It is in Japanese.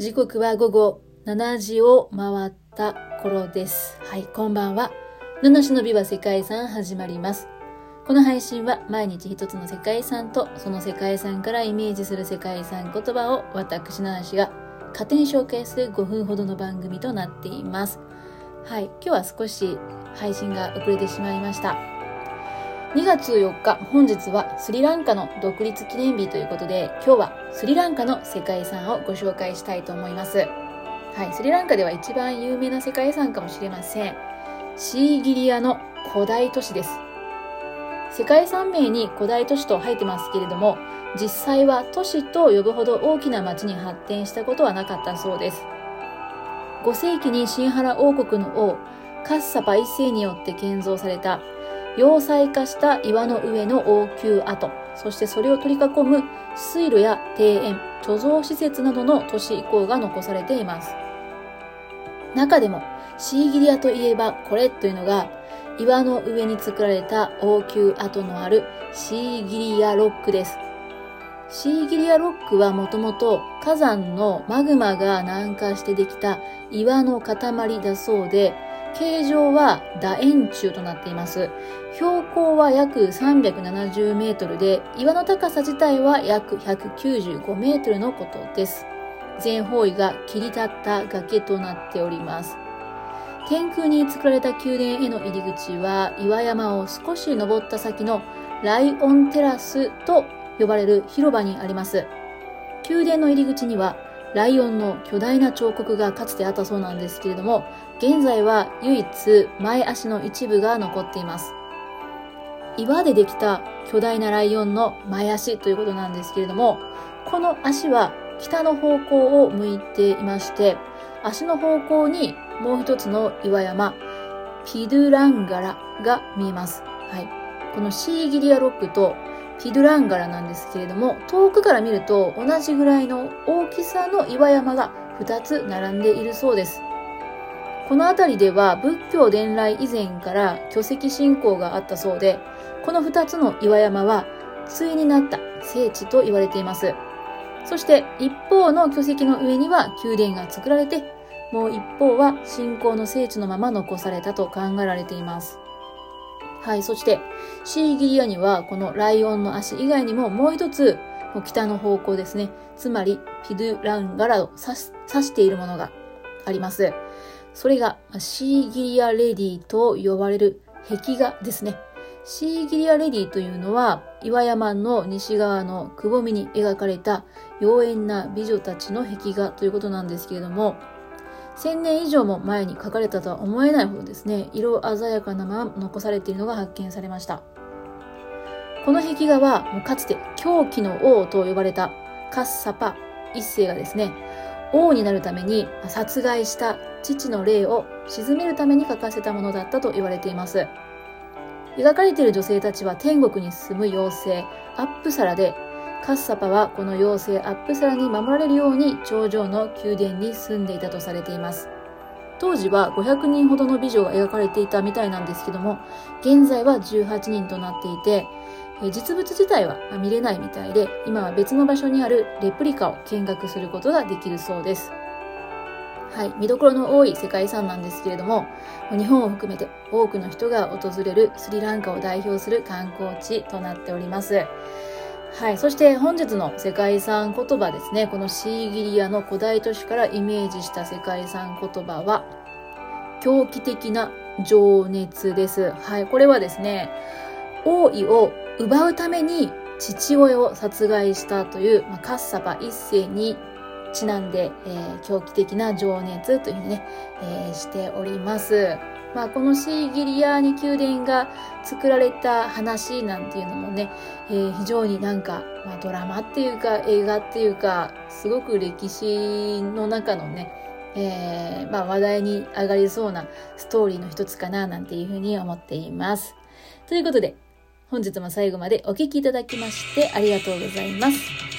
時刻は午後7時を回った頃です。はい、こんばんは。七種の美は世界遺産始まります。この配信は毎日一つの世界遺産とその世界遺産からイメージする世界遺産言葉を私七種が勝手に紹介する5分ほどの番組となっています。はい、今日は少し配信が遅れてしまいました。2月4日、本日はスリランカの独立記念日ということで、今日はスリランカの世界遺産をご紹介したいと思います。はい、スリランカでは一番有名な世界遺産かもしれません。シーギリアの古代都市です。世界遺産名に古代都市と入ってますけれども、実際は都市と呼ぶほど大きな町に発展したことはなかったそうです。5世紀にシンハラ王国の王、カッサパ一世によって建造された要塞化した岩の上の王宮跡、そしてそれを取り囲む水路や庭園、貯蔵施設などの都市遺構が残されています。中でも、シーギリアといえばこれというのが、岩の上に作られた王宮跡のあるシーギリアロックです。シーギリアロックはもともと火山のマグマが南下してできた岩の塊だそうで、形状は楕円柱となっています。標高は約370メートルで、岩の高さ自体は約195メートルのことです。全方位が切り立った崖となっております。天空に作られた宮殿への入り口は岩山を少し登った先のライオンテラスと呼ばれる広場にあります。宮殿の入り口にはライオンの巨大な彫刻がかつてあったそうなんですけれども、現在は唯一前足の一部が残っています。岩でできた巨大なライオンの前足ということなんですけれども、この足は北の方向を向いていまして、足の方向にもう一つの岩山、ピドゥランガラが見えます。はい。このシーギリアロックとピドランガラなんですけれども、遠くから見ると同じぐらいの大きさの岩山が2つ並んでいるそうです。この辺りでは仏教伝来以前から巨石信仰があったそうで、この2つの岩山は対になった聖地と言われています。そして一方の巨石の上には宮殿が作られて、もう一方は信仰の聖地のまま残されたと考えられています。はい。そして、シーギリアには、このライオンの足以外にももう一つ、北の方向ですね。つまり、ピドゥランガラを指しているものがあります。それが、シーギリアレディと呼ばれる壁画ですね。シーギリアレディというのは、岩山の西側のくぼみに描かれた妖艶な美女たちの壁画ということなんですけれども、1000年以上も前に書かれたとは思えないほどですね、色鮮やかなまま残されているのが発見されました。この壁画は、かつて狂気の王と呼ばれたカッサパ一世がですね、王になるために殺害した父の霊を鎮めるために書かせたものだったと言われています。描かれている女性たちは天国に住む妖精、アップサラでカッサパはこの妖精アップサラに守られるように頂上の宮殿に住んでいたとされています。当時は500人ほどの美女が描かれていたみたいなんですけども、現在は18人となっていて、実物自体は見れないみたいで、今は別の場所にあるレプリカを見学することができるそうです。はい、見どころの多い世界遺産なんですけれども、日本を含めて多くの人が訪れるスリランカを代表する観光地となっております。はい。そして本日の世界遺産言葉ですね。このシーギリアの古代都市からイメージした世界遺産言葉は、狂気的な情熱です。はい。これはですね、王位を奪うために父親を殺害したという、まあ、カッサパ一世にちなんで、えー、狂気的な情熱というふうにね、えー、しております。まあ、このシーギリアーニ宮殿が作られた話なんていうのもね、えー、非常になんか、まあ、ドラマっていうか映画っていうか、すごく歴史の中のね、えー、まあ、話題に上がりそうなストーリーの一つかななんていうふうに思っています。ということで、本日も最後までお聴きいただきましてありがとうございます。